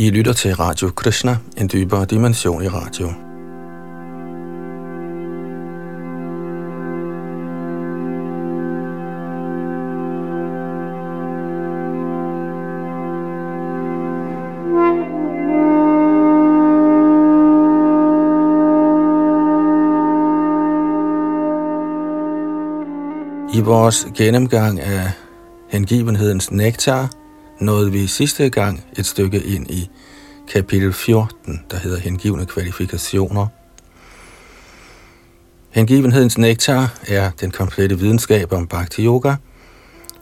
I lytter til Radio Krishna, en dybere dimension i radio. I vores gennemgang af hengivenhedens nektar nåede vi sidste gang et stykke ind i kapitel 14, der hedder Hengivne kvalifikationer. Hengivenhedens nektar er den komplette videnskab om Bhakti Yoga,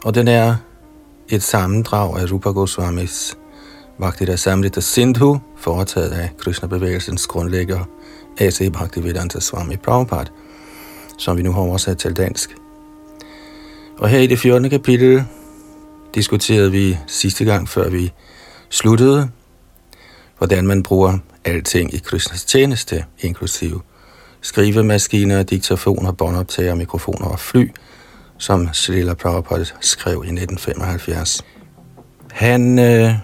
og den er et sammendrag af Rupa Goswamis Bhakti Samrita Sindhu, foretaget af Krishna-bevægelsens grundlægger A.C. Bhaktivedanta Swami Prabhupada, som vi nu har oversat til dansk. Og her i det 14. kapitel diskuterede vi sidste gang, før vi sluttede, hvordan man bruger alting i Krishnas tjeneste, inklusive skrivemaskiner, diktafoner, båndoptager, mikrofoner og fly, som Srila Prabhupada skrev i 1975. Han øh,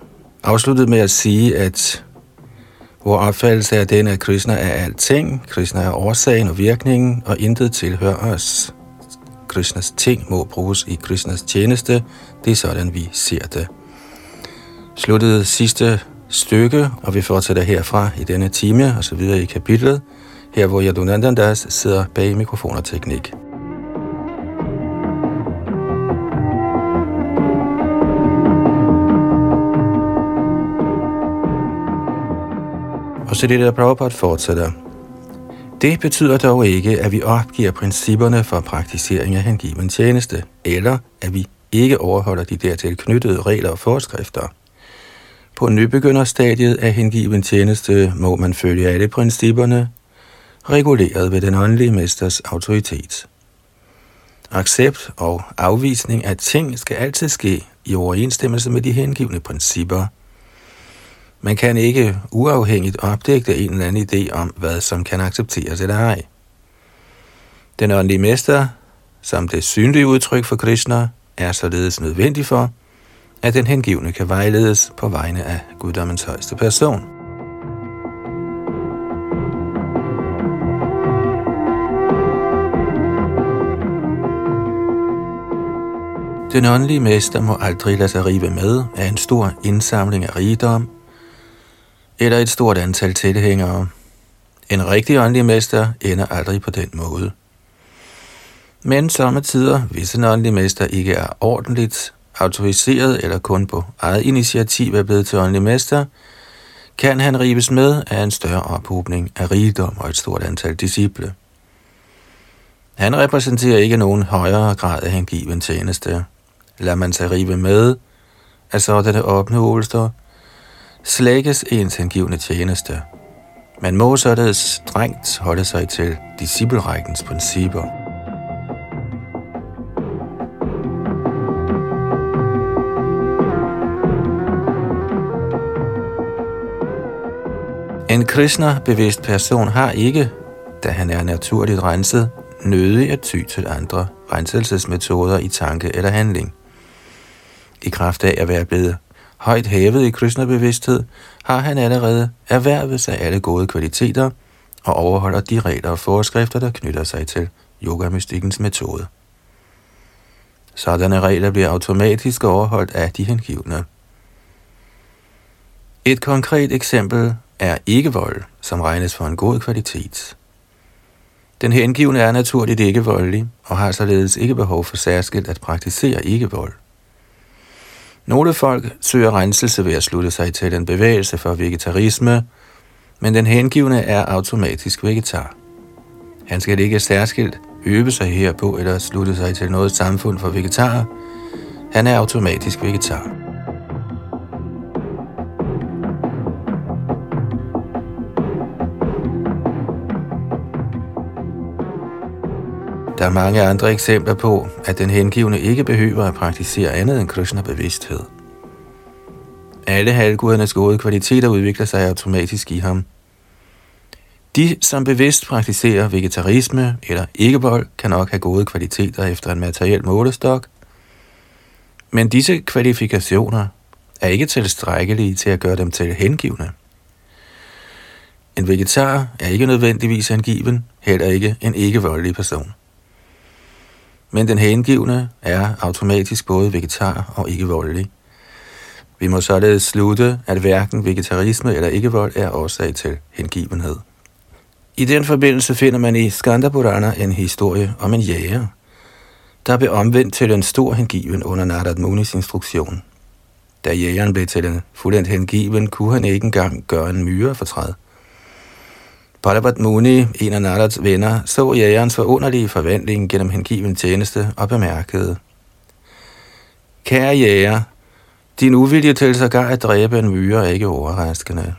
afsluttede med at sige, at hvor opfattelse er den, at Krishna er alting, Krishna er årsagen og virkningen, og intet tilhører os. Krishnas ting må bruges i Krishnas tjeneste. Det er sådan, vi ser det. Sluttede sidste stykke, og vi fortsætter herfra i denne time og så videre i kapitlet, her hvor Yadunandandas sidder bag mikrofon og teknik. Og så det der Prabhupada fortsætter. Det betyder dog ikke, at vi opgiver principperne for praktisering af hengiven tjeneste, eller at vi ikke overholder de dertil knyttede regler og forskrifter. På nybegynderstadiet af hengiven tjeneste må man følge alle principperne, reguleret ved den åndelige mesters autoritet. Accept og afvisning af ting skal altid ske i overensstemmelse med de hengivne principper – man kan ikke uafhængigt opdægte en eller anden idé om, hvad som kan accepteres eller ej. Den åndelige mester, som det synlige udtryk for Krishna, er således nødvendig for, at den hengivne kan vejledes på vegne af guddommens højeste person. Den åndelige mester må aldrig lade sig rive med af en stor indsamling af rigdom eller et stort antal tilhængere. En rigtig åndelig mester ender aldrig på den måde. Men tider, hvis en åndelig mester ikke er ordentligt autoriseret eller kun på eget initiativ er blevet til åndelig mester, kan han rives med af en større ophobning af rigdom og et stort antal disciple. Han repræsenterer ikke nogen højere grad af hengiven tjeneste. Lad man sig rive med af sådanne opnåelser, slækkes ens hengivne tjeneste. Man må således strengt holde sig til disciplerækkens principper. En kristner bevidst person har ikke, da han er naturligt renset, nødig at ty til andre renselsesmetoder i tanke eller handling. I kraft af at være blevet højt hævet i Krishna-bevidsthed, har han allerede erhvervet sig alle gode kvaliteter og overholder de regler og forskrifter, der knytter sig til yogamystikkens metode. Sådanne regler bliver automatisk overholdt af de hengivne. Et konkret eksempel er ikke-vold, som regnes for en god kvalitet. Den hengivne er naturligt ikke voldelig og har således ikke behov for særskilt at praktisere ikke-vold. Nogle folk søger renselse ved at slutte sig til den bevægelse for vegetarisme, men den hengivne er automatisk vegetar. Han skal ikke særskilt øve sig herpå eller slutte sig til noget samfund for vegetarer. Han er automatisk vegetar. Der er mange andre eksempler på, at den hengivne ikke behøver at praktisere andet end Krishna-bevidsthed. Alle halvgudernes gode kvaliteter udvikler sig automatisk i ham. De, som bevidst praktiserer vegetarisme eller ikke-vold, kan nok have gode kvaliteter efter en materiel målestok, men disse kvalifikationer er ikke tilstrækkelige til at gøre dem til hengivne. En vegetar er ikke nødvendigvis angiven, heller ikke en ikke-voldelig person. Men den hengivne er automatisk både vegetar og ikke-voldelig. Vi må således slutte, at hverken vegetarisme eller ikke-vold er årsag til hengivenhed. I den forbindelse finder man i Skandapurana en historie om en jæger, der blev omvendt til en stor hengiven under Narad Munis instruktion. Da jægeren blev til en fuldendt hengiven, kunne han ikke engang gøre en myre fortræd. Parvat Muni, en af Narads venner, så jægerens forunderlige forvandling gennem hengiven tjeneste og bemærkede. Kære jæger, din uvilje til sågar at dræbe en myre er ikke overraskende.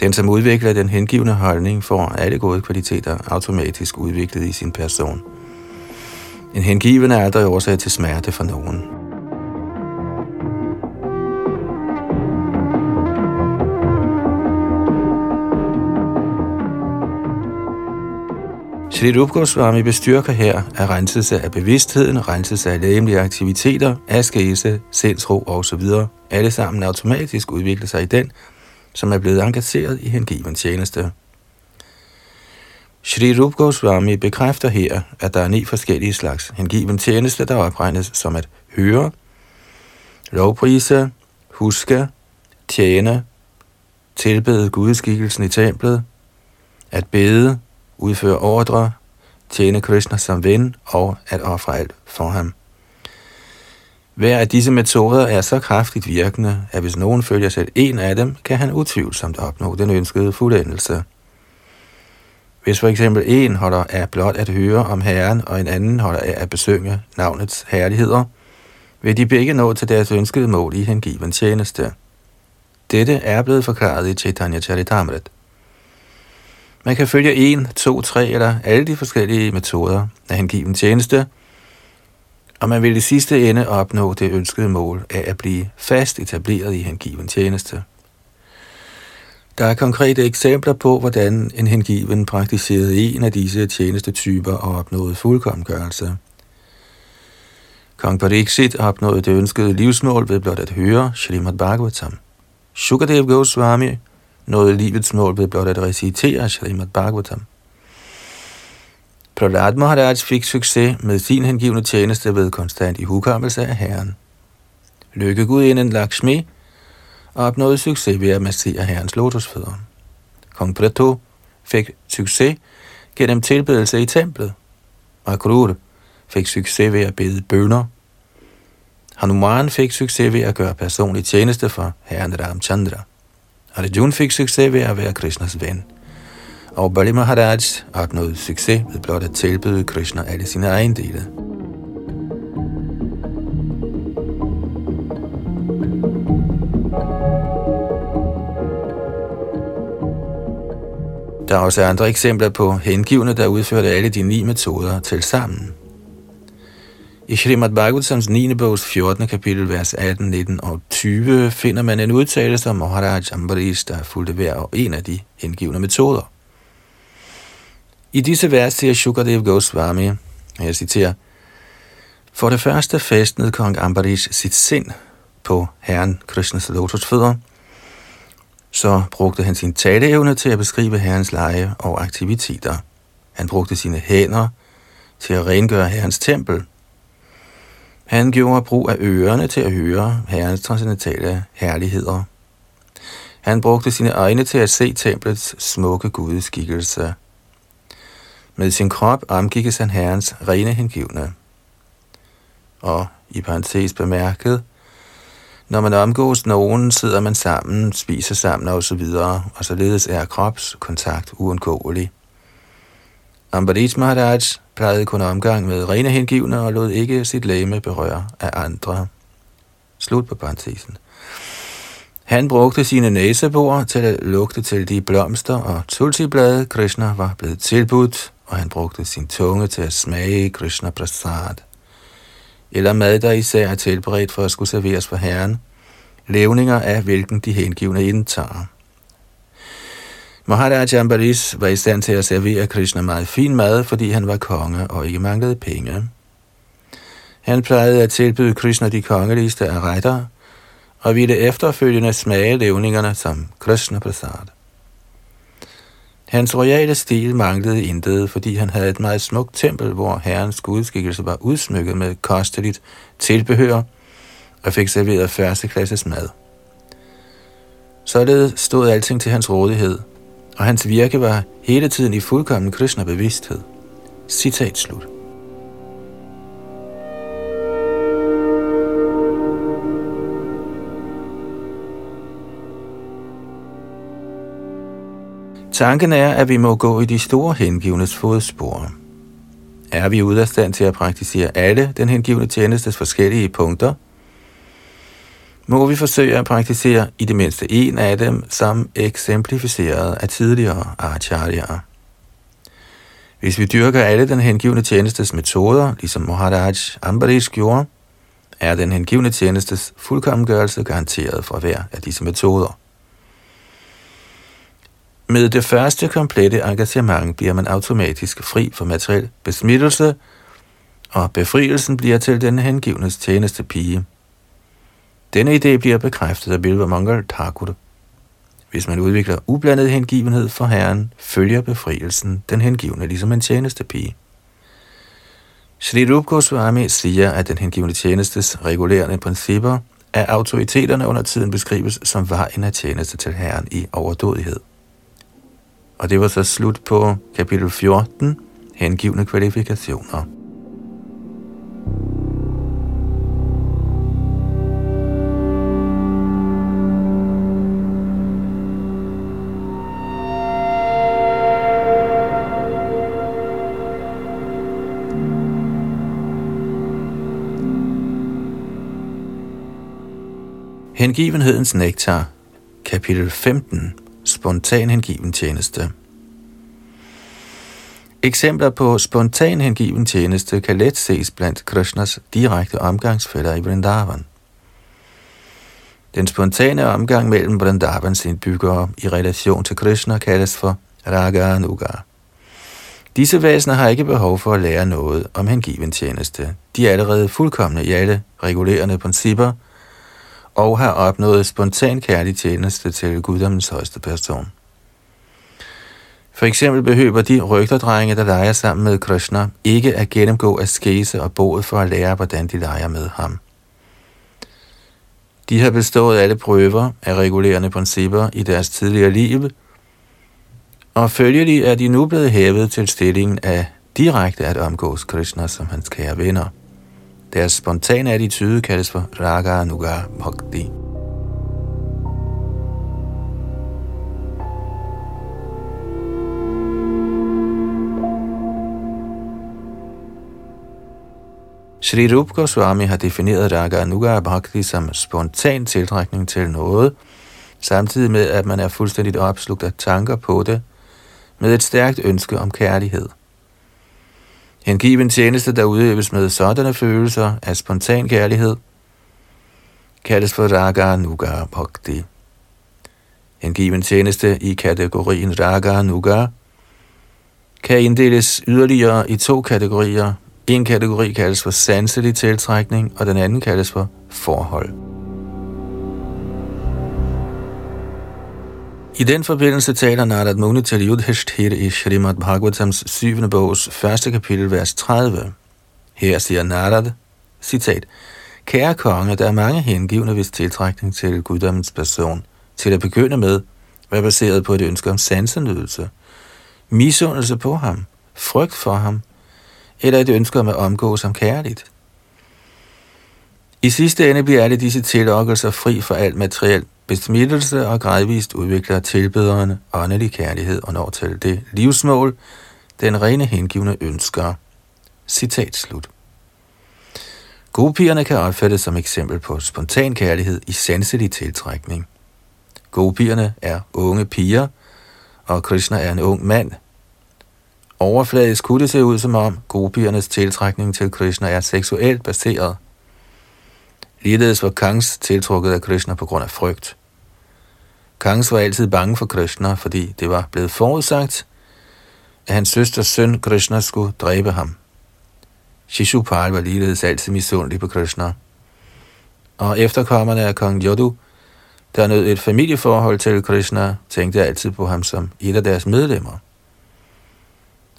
Den, som udvikler den hengivende holdning, får alle gode kvaliteter automatisk udviklet i sin person. En hengiven er aldrig årsag til smerte for nogen. Shri Rup Goswami bestyrker her, at renselse af bevidstheden, renselse af læmelige aktiviteter, askese, sindsro osv., alle sammen automatisk udvikler sig i den, som er blevet engageret i hengiven tjeneste. Shri Rup Goswami bekræfter her, at der er ni forskellige slags hengiven tjeneste, der opregnes som at høre, lovprise, huske, tjene, tilbede gudskikkelsen i templet, at bede, udføre ordre, tjene Krishna som ven og at ofre alt for ham. Hver af disse metoder er så kraftigt virkende, at hvis nogen følger selv en af dem, kan han utvivlsomt opnå den ønskede fuldendelse. Hvis for eksempel en holder af blot at høre om Herren, og en anden holder af at besynge navnets herligheder, vil de begge nå til deres ønskede mål i hengiven tjeneste. Dette er blevet forklaret i Chaitanya Charitamrit. Man kan følge en, to, tre eller alle de forskellige metoder af hengiven tjeneste, og man vil i sidste ende opnå det ønskede mål af at blive fast etableret i hengiven tjeneste. Der er konkrete eksempler på, hvordan en hengiven praktiserede en af disse tjenestetyper og opnåede fuldkomgørelse. Kong Pariksit opnåede det ønskede livsmål ved blot at høre Srimad Bhagavatam. Shukadev Goswami nåede livets mål ved blot at recitere Shalimat Bhagavatam. Prahlad Maharaj fik succes med sin hengivne tjeneste ved konstant i hukommelse af Herren. Lykkegudinden Lakshmi opnåede succes ved at massere Herrens lotusfødder. Kong Prato fik succes gennem tilbedelse i templet. Akrur fik succes ved at bede bønder. Hanuman fik succes ved at gøre personlig tjeneste for Herren Ramchandra. Arjun fik succes ved at være Krishnas ven. Og Bali Maharaj opnåede succes ved blot at tilbyde Krishna alle sine ejendele. Der er også andre eksempler på hengivne, der udførte alle de ni metoder til sammen. I Srimad Bhagavatams 9. bogs 14. kapitel, vers 18, 19 og 20, finder man en udtalelse om Maharaj Ambarish, der fulgte hver og en af de hengivne metoder. I disse vers siger Shukadev Goswami, og jeg citerer, For det første festnede kong Ambarish sit sind på herren Krishnas lotusfødder, så brugte han sin taleevne til at beskrive herrens leje og aktiviteter. Han brugte sine hænder til at rengøre herrens tempel. Han gjorde brug af ørerne til at høre herrens transcendentale herligheder. Han brugte sine øjne til at se templets smukke gudeskikkelse. Med sin krop omgikkes han herrens rene hengivne. Og i parentes bemærket, når man omgås nogen, sidder man sammen, spiser sammen og så videre, og således er kropskontakt uundgåelig. Ambarish Maharaj plejede kun omgang med rene hengivne og lod ikke sit læme berøre af andre. Slut på parentesen. Han brugte sine næsebor til at lugte til de blomster og tulsiblade, Krishna var blevet tilbudt, og han brugte sin tunge til at smage Krishna Prasad eller mad, der især er tilberedt for at skulle serveres for Herren, levninger af hvilken de hengivne indtager. Maharaj Ambaris var i stand til at servere Krishna meget fin mad, fordi han var konge og ikke manglede penge. Han plejede at tilbyde Krishna de kongeligste af retter, og ville efterfølgende smage levningerne som Krishna Prasad. Hans royale stil manglede intet, fordi han havde et meget smukt tempel, hvor herrens gudskikkelse var udsmykket med kosteligt tilbehør og fik serveret første klasses mad. Således stod alting til hans rådighed, og hans virke var hele tiden i fuldkommen Krishna-bevidsthed. Citat slut. Tanken er, at vi må gå i de store hengivnes fodspor. Er vi ude af stand til at praktisere alle den hengivne tjenestes forskellige punkter, må vi forsøge at praktisere i det mindste en af dem, som eksemplificeret af tidligere acharyaer. Hvis vi dyrker alle den hengivne tjenestes metoder, ligesom Maharaj Ambarish gjorde, er den hengivne tjenestes fuldkommengørelse garanteret fra hver af disse metoder. Med det første komplette engagement bliver man automatisk fri for materiel besmittelse, og befrielsen bliver til den hengivnes tjeneste pige. Denne idé bliver bekræftet af Bilva Mangal Thakur. Hvis man udvikler ublandet hengivenhed for Herren, følger befrielsen den hengivne ligesom en tjenestepige. Sri Rup Goswami siger, at den hengivne tjenestes regulerende principper af autoriteterne under tiden beskrives som vejen af tjeneste til Herren i overdådighed. Og det var så slut på kapitel 14, hengivne kvalifikationer. Hengivenhedens nektar, kapitel 15 Spontan hengiven tjeneste. Eksempler på spontan hengiven tjeneste kan let ses blandt Krishnas direkte omgangsfælder i Vrindavan. Den spontane omgang mellem Vrindavans indbyggere i relation til Krishna kaldes for Raga Anuga. Disse væsener har ikke behov for at lære noget om hengiven tjeneste. De er allerede fuldkommende i alle regulerende principper – og har opnået spontan kærlig tjeneste til guddommens højeste person. For eksempel behøver de rygterdrenge, der leger sammen med Krishna, ikke at gennemgå askese og boet for at lære, hvordan de leger med ham. De har bestået alle prøver af regulerende principper i deres tidligere liv, og følgelig er de nu blevet hævet til stillingen af direkte at omgås Krishna som hans kære venner. Deres spontane attitude kaldes for Raga Nuga Bhakti. Sri Rup Goswami har defineret Raga Nuga Bhakti som spontan tiltrækning til noget, samtidig med at man er fuldstændigt opslugt af tanker på det, med et stærkt ønske om kærlighed. Hengiven tjeneste, der udøves med sådanne følelser af spontan kærlighed, kaldes for Raga Nuga Bhakti. Hengiven tjeneste i kategorien Raga Nuga kan inddeles yderligere i to kategorier. En kategori kaldes for sanselig tiltrækning, og den anden kaldes for forhold. I den forbindelse taler Narad Muni til Yudhishthir i Srimad Bhagavatams 7. bogs første kapitel, vers 30. Her siger Narad, citat, Kære konge, der er mange hengivne, hvis tiltrækning til guddommens person, til at begynde med, var baseret på et ønske om sansenydelse, misundelse på ham, frygt for ham, eller et ønske om at omgå som kærligt. I sidste ende bliver alle disse tilokkelser fri for alt materielt besmittelse og gradvist udvikler tilbederne åndelig kærlighed og når til det livsmål, den rene hengivne ønsker. Citat slut. Gopierne kan opfattes som eksempel på spontan kærlighed i sanselig tiltrækning. Gopierne er unge piger, og Krishna er en ung mand. Overfladisk kunne det se ud som om gopiernes tiltrækning til Krishna er seksuelt baseret. Ligeledes var Kangs tiltrukket af Krishna på grund af frygt. Kangs var altid bange for Krishna, fordi det var blevet forudsagt, at hans søsters søn Krishna skulle dræbe ham. Shishupal var ligeledes altid misundelig på Krishna. og efterkommerne af kong Jodu, der nød et familieforhold til Krishna, tænkte altid på ham som et af deres medlemmer.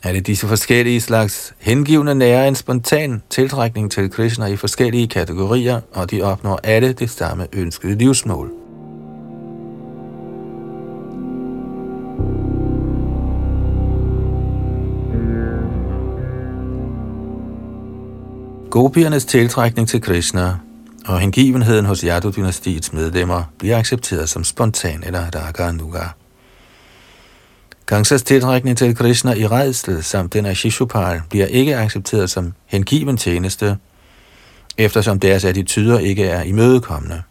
Alle disse forskellige slags hengivne nære en spontan tiltrækning til Krishna i forskellige kategorier, og de opnår alle det samme ønskede livsmål. Gopiernes tiltrækning til Krishna og hengivenheden hos Yadu-dynastiets medlemmer bliver accepteret som spontan eller raga nuga. Gangsas tiltrækning til Krishna i redsel samt den af Shishupal bliver ikke accepteret som hengiven tjeneste, eftersom deres attityder ikke er imødekommende.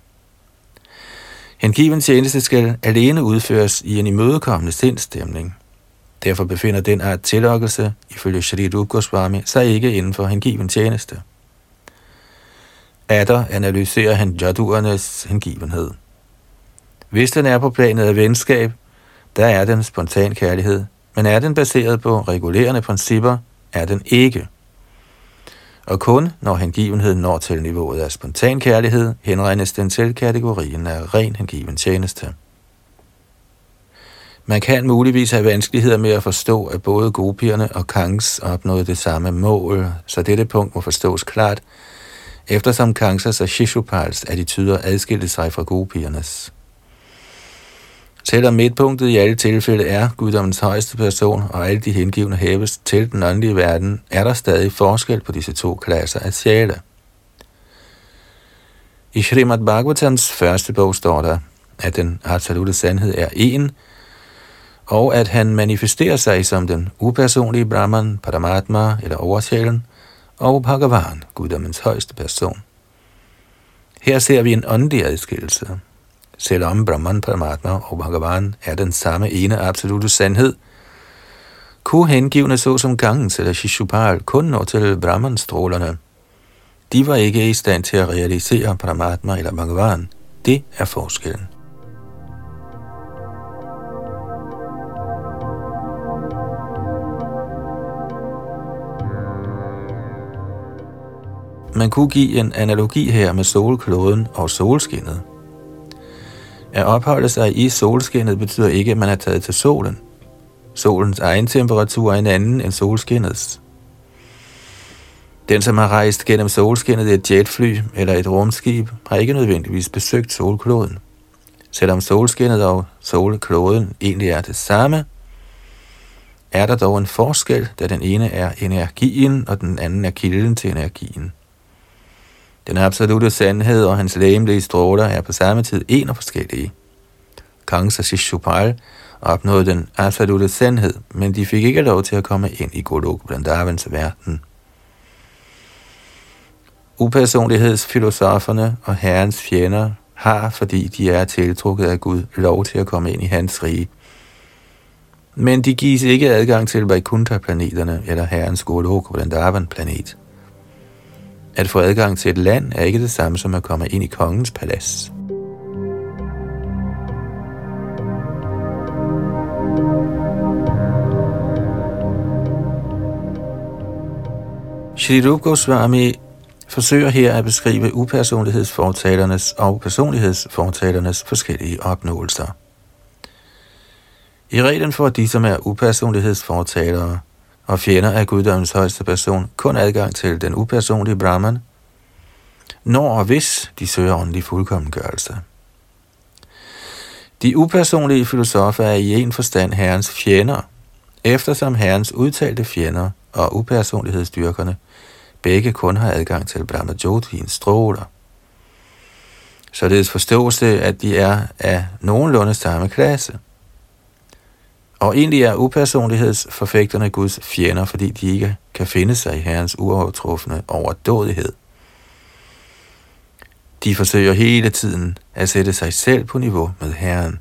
Hengiven tjeneste skal alene udføres i en imødekommende sindstemning. Derfor befinder den art tillokkelse, ifølge Shri Rup Goswami, sig ikke inden for hengiven tjeneste. Atter analyserer han jaduernes hengivenhed. Hvis den er på planet af venskab, der er den spontan kærlighed, men er den baseret på regulerende principper, er den ikke. Og kun når hengivenheden når til niveauet af spontan kærlighed, henregnes den til kategorien af ren hengiven tjeneste. Man kan muligvis have vanskeligheder med at forstå, at både gopierne og Kangs opnåede det samme mål, så dette punkt må forstås klart, eftersom Kangsas og Shishupals attityder adskilte sig fra gopiernes. Selvom midtpunktet i alle tilfælde er guddommens højeste person, og alle de hengivne hæves til den åndelige verden, er der stadig forskel på disse to klasser af sjæle. I Srimad Bhagavatams første bog står der, at den absolute sandhed er en, og at han manifesterer sig som den upersonlige Brahman, Paramatma eller oversjælen, og Bhagavan, guddommens højeste person. Her ser vi en åndelig adskillelse. Selvom Brahman, Paramatma og Bhagavan er den samme ene absolute sandhed, kunne hengivne såsom gangen eller Shishupal kun nå til Brahman-strålerne. De var ikke i stand til at realisere Paramatma eller Bhagavan. Det er forskellen. Man kunne give en analogi her med solkloden og solskinnet. At opholde sig i solskinnet betyder ikke, at man er taget til solen. Solens egen temperatur er en anden end solskinnets. Den, som har rejst gennem solskinnet i et jetfly eller et rumskib, har ikke nødvendigvis besøgt solkloden. Selvom solskinnet og solkloden egentlig er det samme, er der dog en forskel, da den ene er energien, og den anden er kilden til energien. Den absolute sandhed og hans lægemlige stråler er på samme tid en og forskellige. Kangs og Shishupal opnåede den absolute sandhed, men de fik ikke lov til at komme ind i Golok Vrindavans verden. Upersonlighedsfilosoferne og herrens fjender har, fordi de er tiltrukket af Gud, lov til at komme ind i hans rige. Men de gives ikke adgang til Vaikuntha-planeterne eller herrens Golok Vrindavan-planet. At få adgang til et land er ikke det samme som at komme ind i kongens palads. Shri Rup Goswami forsøger her at beskrive upersonlighedsfortalernes og personlighedsfortalernes forskellige opnåelser. I reglen for de, som er upersonlighedsfortalere, og fjender af guddommens højeste person kun adgang til den upersonlige Brahman, når og hvis de søger åndelig fuldkommengørelse. De upersonlige filosofer er i en forstand herrens fjender, eftersom herrens udtalte fjender og upersonlighedsdyrkerne begge kun har adgang til Brahmajotins stråler. Således forstås det, at de er af nogenlunde samme klasse – og egentlig er upersonlighedsforfægterne Guds fjender, fordi de ikke kan finde sig i Herrens uovertruffende overdådighed. De forsøger hele tiden at sætte sig selv på niveau med Herren.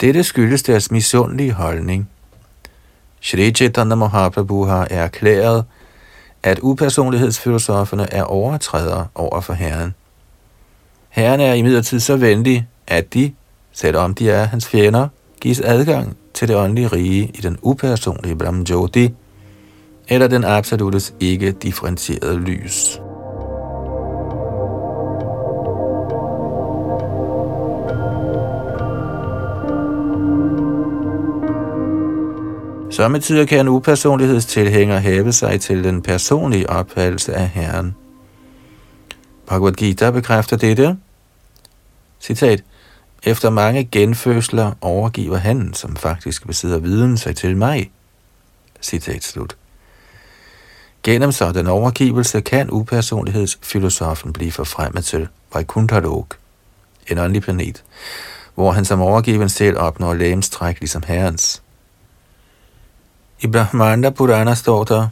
Dette skyldes deres misundelige holdning. Shri Chaitanya Mahaprabhu har erklæret, at upersonlighedsfilosoferne er overtrædere over for Herren. Herren er imidlertid så venlig, at de, selvom de er hans fjender, gives adgang til det åndelige rige i den upersonlige Brahman Jyoti, eller den absolutes ikke differentierede lys. Samtidig kan en upersonlighedstilhænger hæve sig til den personlige opfattelse af Herren. Bhagavad Gita bekræfter dette. Citat. Efter mange genfødsler overgiver han, som faktisk besidder viden, sig til mig. Citat slut. Gennem sådan overgivelse kan upersonlighedsfilosofen blive forfremmet til Vaikuntha en åndelig planet, hvor han som overgiven selv opnår lægemstræk ligesom herrens. I Brahmanda Purana står der,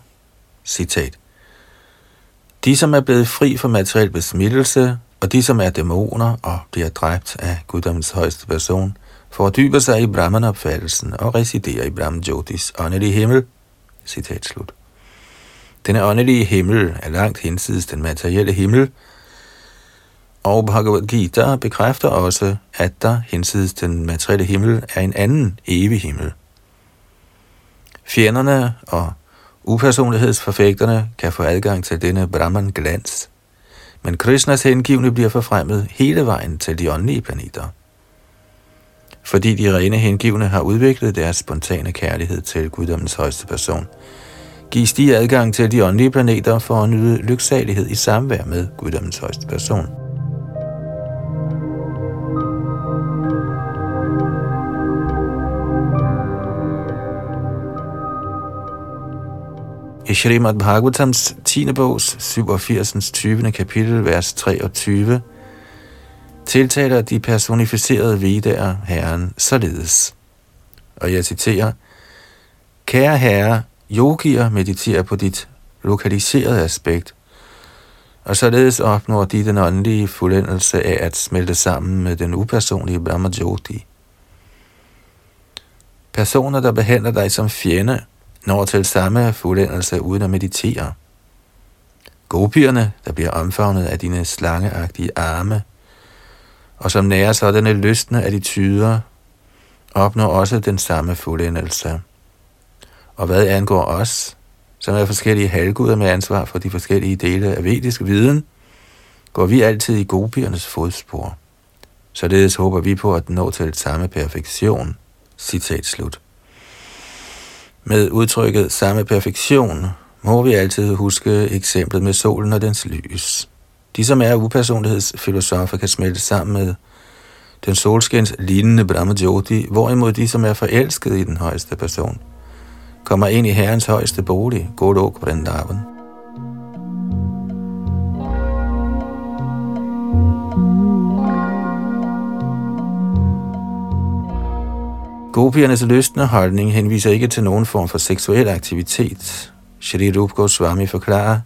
citat, De, som er blevet fri for materiel besmittelse, og de, som er dæmoner og bliver dræbt af guddommens højeste person, fordyber sig i Brahman-opfattelsen og residerer i Brahman Jyotis åndelige himmel. Citat slut. Denne åndelige himmel er langt hinsides den materielle himmel, og Bhagavad Gita bekræfter også, at der hinsides den materielle himmel er en anden evig himmel. Fjenderne og upersonlighedsforfægterne kan få adgang til denne Brahman-glans, men Krishnas hengivne bliver forfremmet hele vejen til de åndelige planeter. Fordi de rene hengivne har udviklet deres spontane kærlighed til guddommens højeste person, gives de adgang til de åndelige planeter for at nyde lyksalighed i samvær med guddommens højeste person. I Srimad Bhagavatams 10. bogs 87. 20. kapitel, vers 23, tiltaler de personificerede vedaer Herren således. Og jeg citerer, Kære Herre, yogier mediterer på dit lokaliserede aspekt, og således opnår de den åndelige fuldendelse af at smelte sammen med den upersonlige Brahma Jyoti. Personer, der behandler dig som fjende, når til samme fuldendelse uden at meditere. Gopierne, der bliver omfavnet af dine slangeagtige arme, og som nærer sådanne lystne attityder, opnår også den samme fuldendelse. Og hvad angår os, som er forskellige halvguder med ansvar for de forskellige dele af vedisk viden, går vi altid i gopiernes fodspor. Således håber vi på at nå til samme perfektion. Citat slut. Med udtrykket samme perfektion må vi altid huske eksemplet med solen og dens lys. De, som er upersonlighedsfilosofer, kan smelte sammen med den solskens lignende Brahma Jyoti, hvorimod de, som er forelskede i den højeste person, kommer ind i Herrens højeste bolig, Golok Vrindavan. Gopiernes lystende holdning henviser ikke til nogen form for seksuel aktivitet. Shri Rup Goswami forklarer,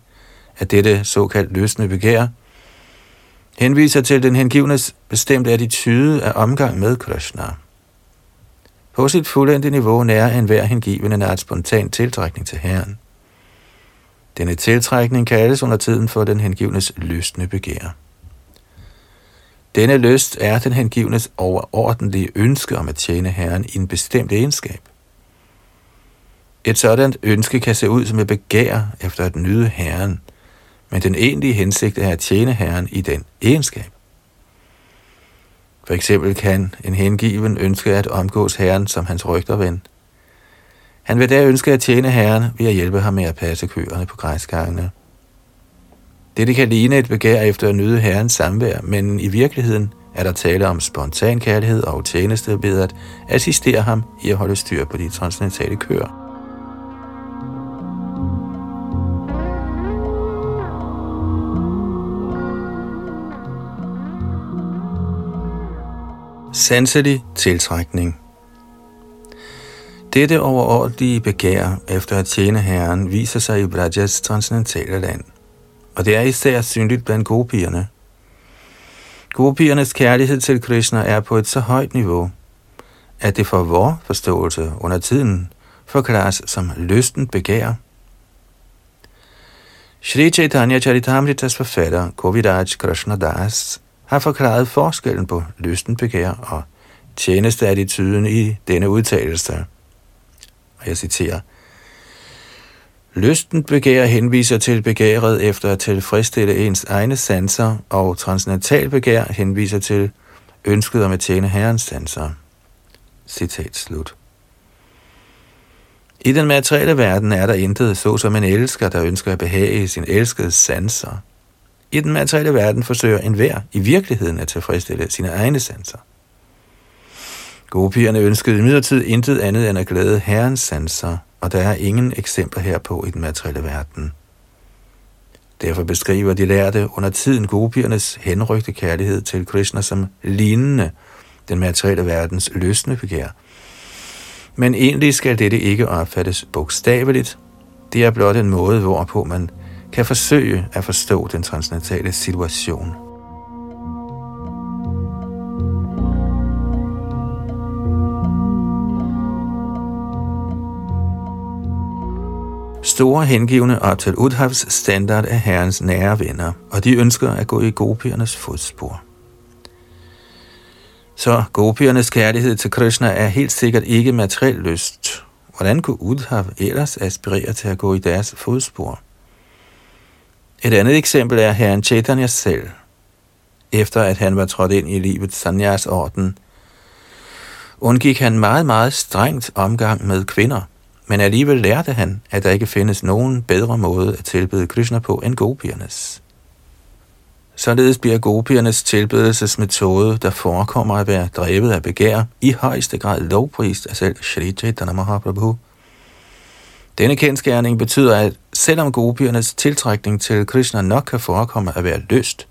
at dette såkaldt løsne begær henviser til den hengivnes bestemte attitude af omgang med Krishna. På sit fuldendte niveau nærer enhver hengivende nær spontan tiltrækning til Herren. Denne tiltrækning kaldes under tiden for den hengivnes løsne begær. Denne lyst er den hengivnes overordentlige ønske om at tjene Herren i en bestemt egenskab. Et sådan ønske kan se ud som et begær efter at nyde Herren, men den egentlige hensigt er at tjene Herren i den egenskab. For eksempel kan en hengiven ønske at omgås Herren som hans rygterven. Han vil da ønske at tjene Herren ved at hjælpe ham med at passe køerne på græsgangene. Dette kan ligne et begær efter at nyde Herrens samvær, men i virkeligheden er der tale om spontan kærlighed og tjeneste ved at assistere ham i at holde styr på de transcendentale køer. Sanselig tiltrækning Dette overordentlige begær efter at tjene Herren viser sig i Brajas transcendentale land og det er især synligt blandt gopierne. Gopiernes kærlighed til Krishna er på et så højt niveau, at det for vor forståelse under tiden forklares som lysten begær. Shri Chaitanya Charitamritas forfatter Koviraj Krishna Das har forklaret forskellen på lysten begær og tjenesteattituden i denne udtalelse. Og jeg citerer, Lysten begær henviser til begæret efter at tilfredsstille ens egne sanser, og transcendental begær henviser til ønsket om at tjene herrens sanser. Citat slut. I den materielle verden er der intet så som en elsker, der ønsker at behage sin elskede sanser. I den materielle verden forsøger enhver i virkeligheden at tilfredsstille sine egne sanser. Gopierne ønskede imidlertid intet andet end at glæde herrens sanser, og der er ingen eksempler herpå i den materielle verden. Derfor beskriver de lærte under tiden gopiernes henrygte kærlighed til Krishna som lignende den materielle verdens løsne begær. Men egentlig skal dette ikke opfattes bogstaveligt. Det er blot en måde, hvorpå man kan forsøge at forstå den transcendentale situation. Store hengivne op til Udhavs standard er herrens nære venner, og de ønsker at gå i gopiernes fodspor. Så gopiernes kærlighed til Krishna er helt sikkert ikke materiel lyst. Hvordan kunne Udhav ellers aspirere til at gå i deres fodspor? Et andet eksempel er herren Chaitanya selv. Efter at han var trådt ind i livets sanyas orden, undgik han meget, meget strengt omgang med kvinder. Men alligevel lærte han, at der ikke findes nogen bedre måde at tilbede Krishna på end gopiernes. Således bliver gopiernes tilbedelsesmetode, der forekommer at være drevet af begær, i højeste grad lovprist af selv Shri Chaitanya Mahaprabhu. Denne kendskærning betyder, at selvom gopiernes tiltrækning til Krishna nok kan forekomme at være lyst,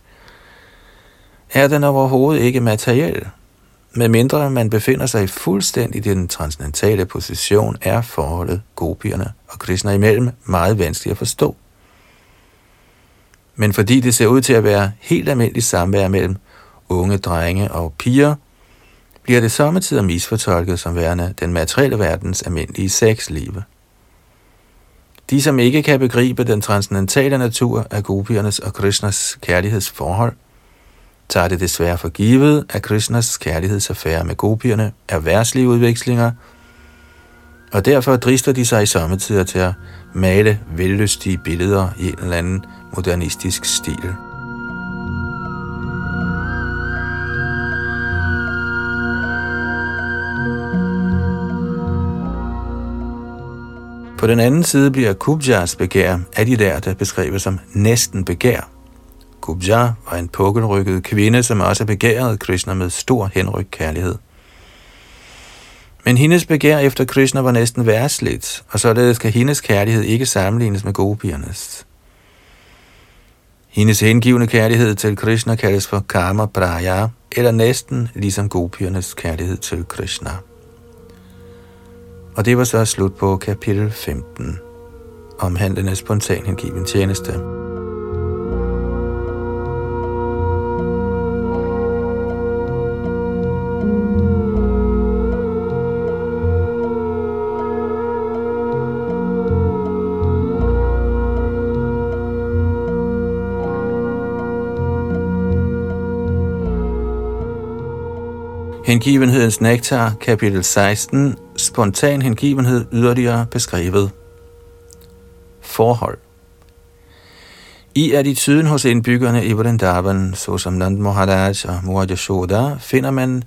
er den overhovedet ikke materiel, mindre man befinder sig fuldstændig i den transcendentale position, er forholdet gopierne og Krishna imellem meget vanskeligt at forstå. Men fordi det ser ud til at være helt almindeligt samvær mellem unge drenge og piger, bliver det samtidig misfortolket som værende den materielle verdens almindelige sexliv. De, som ikke kan begribe den transcendentale natur af gopiernes og Krishnas kærlighedsforhold, tager det desværre for givet, at Krishnas kærlighedsaffære med gopierne er værtslige udvekslinger, og derfor drister de sig i sommetider til at male vellystige billeder i en eller anden modernistisk stil. På den anden side bliver Kubjas begær af de der beskrevet som næsten begær, Gubja var en pukkelrykket kvinde, som også begærede Krishna med stor henryk kærlighed. Men hendes begær efter Krishna var næsten værsligt, og således kan hendes kærlighed ikke sammenlignes med gopiernes. Hendes hengivende kærlighed til Krishna kaldes for Karma Praya, eller næsten ligesom gopiernes kærlighed til Krishna. Og det var så slut på kapitel 15, omhandlende spontan hengiven tjeneste. Hengivenhedens nektar, kapitel 16, spontan hengivenhed yderligere beskrevet. Forhold I attituden hos indbyggerne i Vrindavan, såsom Nand Maharaj og Murad Yashoda, finder man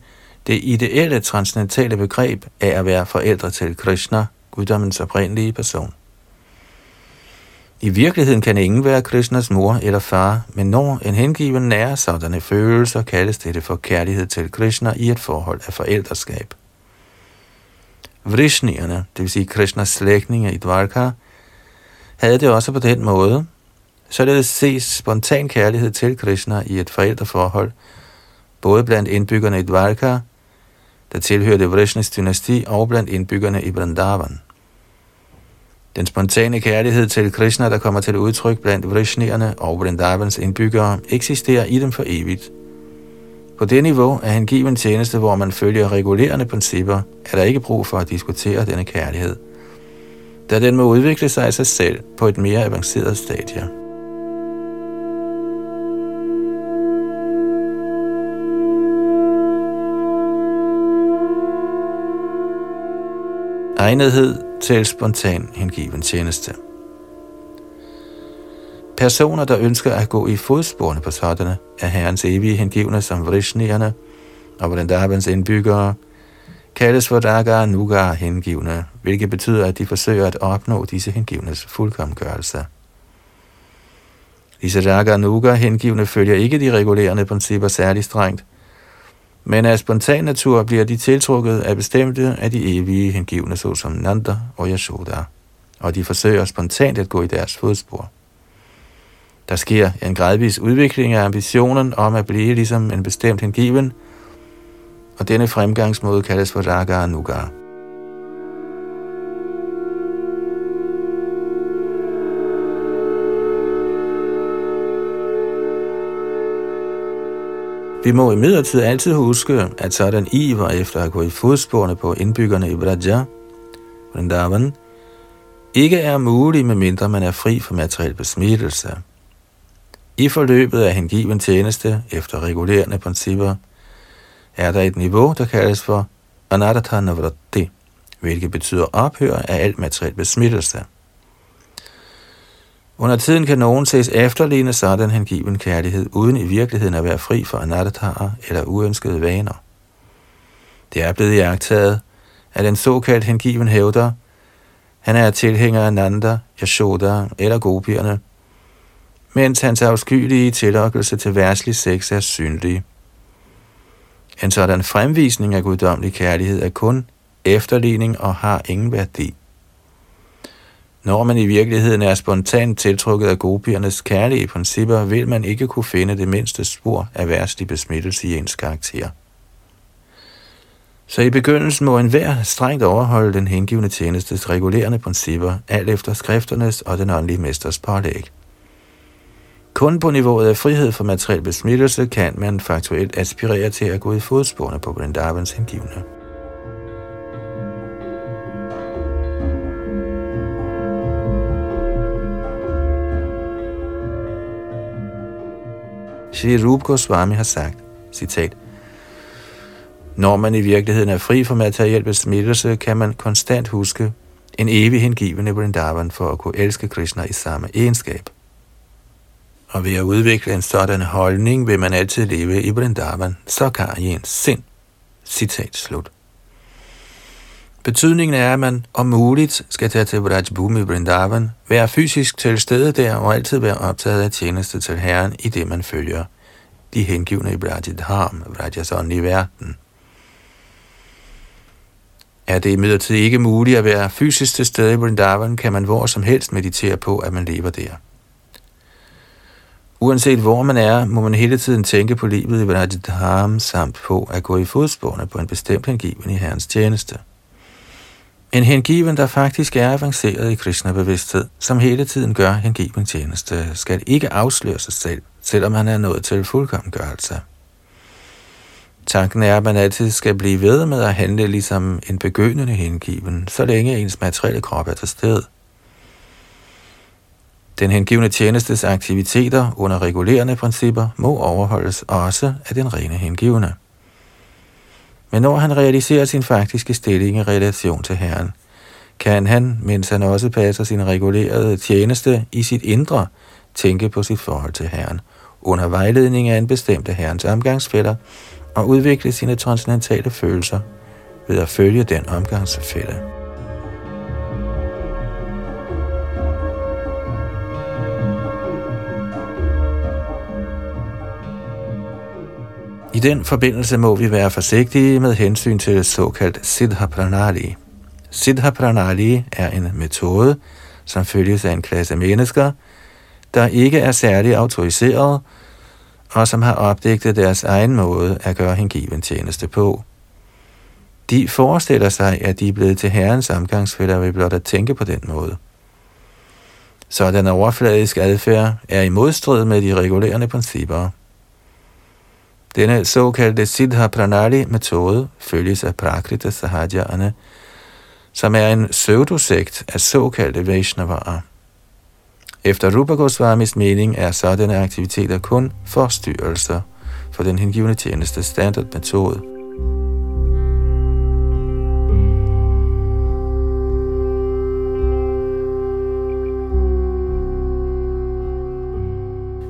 det ideelle transcendentale begreb af at være forældre til Krishna, guddommens oprindelige person. I virkeligheden kan ingen være Krishnas mor eller far, men når en hengiven nærer sådanne følelser, kaldes dette for kærlighed til Krishna i et forhold af forældreskab. Vrishnierne, det vil sige Krishnas slægtninge i Dvarka, havde det også på den måde. Således ses spontan kærlighed til Krishna i et forældreforhold, både blandt indbyggerne i Dvarka, der tilhørte Vrishnis dynasti, og blandt indbyggerne i Vrindavan. Den spontane kærlighed til Krishna, der kommer til udtryk blandt Vrishnierne og Vrindavans indbyggere, eksisterer i dem for evigt. På det niveau af hengiven tjeneste, hvor man følger regulerende principper, er der ikke brug for at diskutere denne kærlighed, da den må udvikle sig af sig selv på et mere avanceret stadie. Egnethed til spontan hengiven tjeneste. Personer, der ønsker at gå i fodsporene på sådanne, er herrens evige hengivne som vrishnierne og Vrindavans indbyggere, kaldes for Dagar Nuga hengivne, hvilket betyder, at de forsøger at opnå disse hengivnes fuldkommengørelse. Disse Dagar Nuga hengivne følger ikke de regulerende principper særlig strengt, men af spontan natur bliver de tiltrukket af bestemte af de evige hengivne, såsom Nanda og Yashoda, og de forsøger spontant at gå i deres fodspor. Der sker en gradvis udvikling af ambitionen om at blive ligesom en bestemt hengiven, og denne fremgangsmåde kaldes for Raga Anuga. Vi må imidlertid altid huske, at sådan iver efter at gå i fodsporene på indbyggerne i Vraja, Vrindavan, ikke er mulig, medmindre man er fri for materiel besmittelse. I forløbet af hengiven tjeneste efter regulerende principper er der et niveau, der kaldes for Anadatha Navratti, hvilket betyder ophør af alt materiel besmittelse. Under tiden kan nogen ses efterligne sådan hengiven kærlighed, uden i virkeligheden at være fri for anadathaer eller uønskede vaner. Det er blevet iagtaget, at en såkaldt hengiven hævder, han er tilhænger af Nanda, Yashoda eller gopierne, mens hans afskyelige tillokkelse til værtslig sex er synlig. En sådan fremvisning af guddommelig kærlighed er kun efterligning og har ingen værdi. Når man i virkeligheden er spontant tiltrukket af gopiernes kærlige principper, vil man ikke kunne finde det mindste spor af værstlig besmittelse i ens karakter. Så i begyndelsen må enhver strengt overholde den hengivende tjenestes regulerende principper, alt efter skrifternes og den åndelige mesters pålæg. Kun på niveauet af frihed for materiel besmittelse kan man faktuelt aspirere til at gå i fodsporene på Vrindavans hengivne. Shri Rup Goswami har sagt, citat, Når man i virkeligheden er fri for materiel besmittelse, kan man konstant huske en evig hengivende Vrindavan for at kunne elske Krishna i samme egenskab. Og ved at udvikle en sådan holdning, vil man altid leve i Vrindavan, så kan i en sind. Citat slut. Betydningen er, at man om muligt skal tage til Vrajbhumi Vrindavan, være fysisk til stede der og altid være optaget af tjeneste til Herren i det, man følger. De hengivne i Vrajidham, Vrajas i verden. Er det imidlertid ikke muligt at være fysisk til stede i Vrindavan, kan man hvor som helst meditere på, at man lever der. Uanset hvor man er, må man hele tiden tænke på livet i Vrajidham samt på at gå i fodsporene på en bestemt hengiven i Herrens tjeneste. En hengiven, der faktisk er avanceret i Krishna-bevidsthed, som hele tiden gør hengiven tjeneste, skal ikke afsløre sig selv, selvom han er nået til fuldkommengørelse. Tanken er, at man altid skal blive ved med at handle ligesom en begyndende hengiven, så længe ens materielle krop er til stede. Den hengivne tjenestes aktiviteter under regulerende principper må overholdes også af den rene hengivne. Men når han realiserer sin faktiske stilling i relation til Herren, kan han, mens han også passer sin regulerede tjeneste i sit indre, tænke på sit forhold til Herren, under vejledning af en bestemt Herrens omgangsfælder, og udvikle sine transcendentale følelser ved at følge den omgangsfælde. I den forbindelse må vi være forsigtige med hensyn til såkaldt Siddha Pranali. Siddha Pranali er en metode, som følges af en klasse mennesker, der ikke er særlig autoriseret, og som har opdigtet deres egen måde at gøre hengiven tjeneste på. De forestiller sig, at de er blevet til herrens omgangsfælder ved blot at tænke på den måde. Så den overfladiske adfærd er i modstrid med de regulerende principper. Denne såkaldte Siddha Pranali metode følges af Prakrita Sahajana, som er en pseudosekt af såkaldte Vaishnavaer. Efter Rupa Goswamis mening er sådanne aktiviteter kun forstyrrelser for den hengivne tjeneste standardmetode.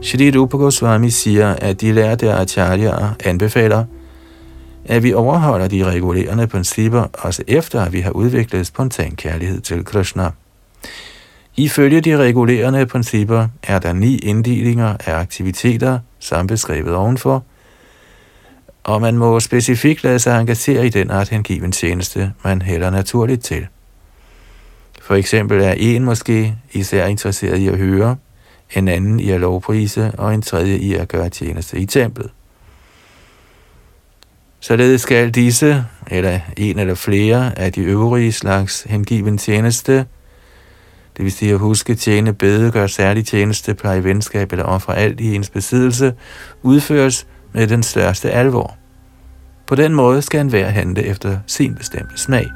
Shri Rupa Goswami siger, at de lærte acharya anbefaler, at vi overholder de regulerende principper, også efter at vi har udviklet spontan kærlighed til Krishna. Ifølge de regulerende principper er der ni inddelinger af aktiviteter, som beskrevet ovenfor, og man må specifikt lade sig engagere i den art hengiven tjeneste, man hælder naturligt til. For eksempel er en måske især interesseret i at høre, en anden i at lovprise og en tredje i at gøre tjeneste i templet. Således skal disse, eller en eller flere af de øvrige slags hengiven tjeneste, det vil sige at huske, tjene, bede, gøre særlig tjeneste, pleje venskab eller ofre alt i ens besiddelse, udføres med den største alvor. På den måde skal enhver handle efter sin bestemte smag.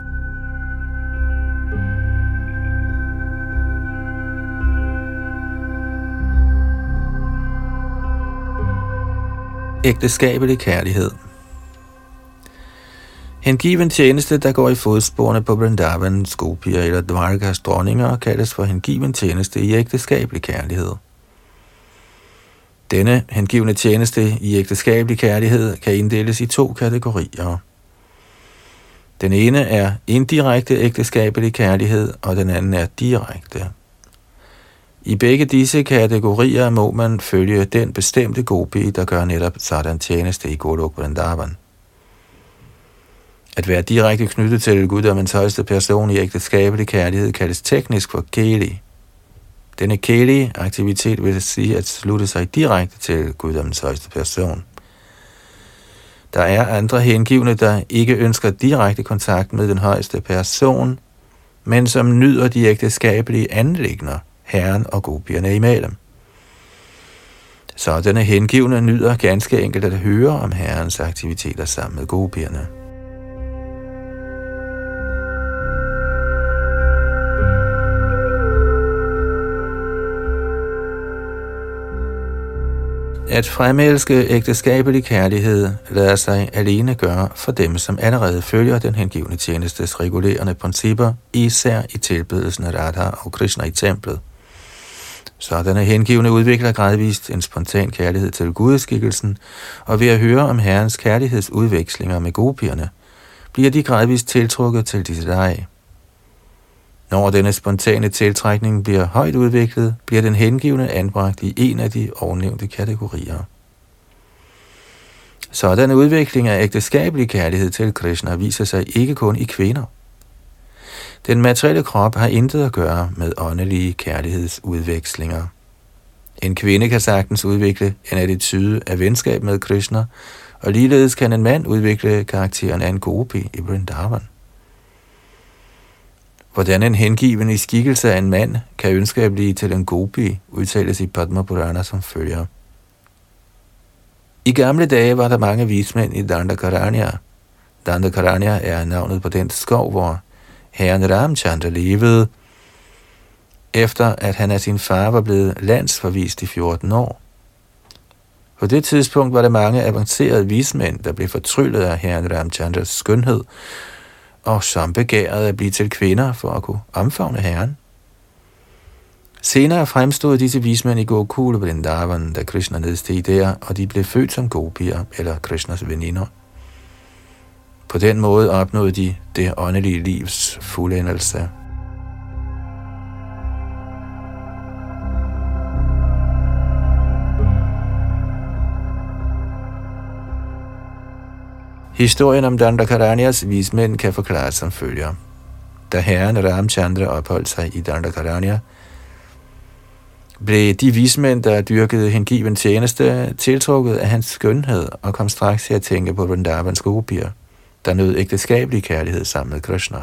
Ægteskabelig kærlighed Hengiven tjeneste, der går i fodsporene på Vrindavan, Skopia eller Dvarkas dronninger, kaldes for hengiven tjeneste i ægteskabelig kærlighed. Denne hengivne tjeneste i ægteskabelig kærlighed kan inddeles i to kategorier. Den ene er indirekte ægteskabelig kærlighed, og den anden er direkte. I begge disse kategorier må man følge den bestemte gopi, der gør netop sådan tjeneste i Golok Vrindavan. At være direkte knyttet til guddommens højeste person i ægteskabelig kærlighed kaldes teknisk for keli. Denne keli-aktivitet vil sige at slutte sig direkte til guddommens højeste person. Der er andre hengivne, der ikke ønsker direkte kontakt med den højeste person, men som nyder de ægteskabelige anlægner, herren og gopierne imellem. Så denne hengivne nyder ganske enkelt at høre om herrens aktiviteter sammen med gopierne. At fremelske ægteskabelig kærlighed lader sig alene gøre for dem, som allerede følger den hengivne tjenestes regulerende principper, især i tilbedelsen af Radha og Krishna i templet. Sådanne hengivne udvikler gradvist en spontan kærlighed til gudeskikkelsen, og ved at høre om Herrens kærlighedsudvekslinger med gopierne, bliver de gradvist tiltrukket til disse dage. Når denne spontane tiltrækning bliver højt udviklet, bliver den hengivne anbragt i en af de ovennævnte kategorier. Sådanne udvikling af ægteskabelig kærlighed til Krishna viser sig ikke kun i kvinder. Den materielle krop har intet at gøre med åndelige kærlighedsudvekslinger. En kvinde kan sagtens udvikle en attitude af venskab med Krishna, og ligeledes kan en mand udvikle karakteren af en gopi i Vrindavan. Hvordan en hengiven i skikkelse af en mand kan ønske at blive til en gopi, udtales i Padma Purana som følger. I gamle dage var der mange vismænd i Dandakaranya. Dandakaranya er navnet på den skov, hvor herren Ramchandra levede, efter at han af sin far var blevet landsforvist i 14 år. På det tidspunkt var der mange avancerede vismænd, der blev fortryllet af herren Ramchandras skønhed, og som begærede at blive til kvinder for at kunne omfavne Herren. Senere fremstod disse vismænd i Gokul Vrindavan, da Krishna nedsteg der, og de blev født som gopier eller Krishnas veninder. På den måde opnåede de det åndelige livs fuldendelse. Historien om Dandakaranyas vismænd kan forklares som følger. Da herren Ramchandra opholdt sig i Dandakaranya, blev de vismænd, der dyrkede hengiven tjeneste, tiltrukket af hans skønhed og kom straks til at tænke på Vrindavans gopier, der nød ægteskabelig kærlighed sammen med Krishna.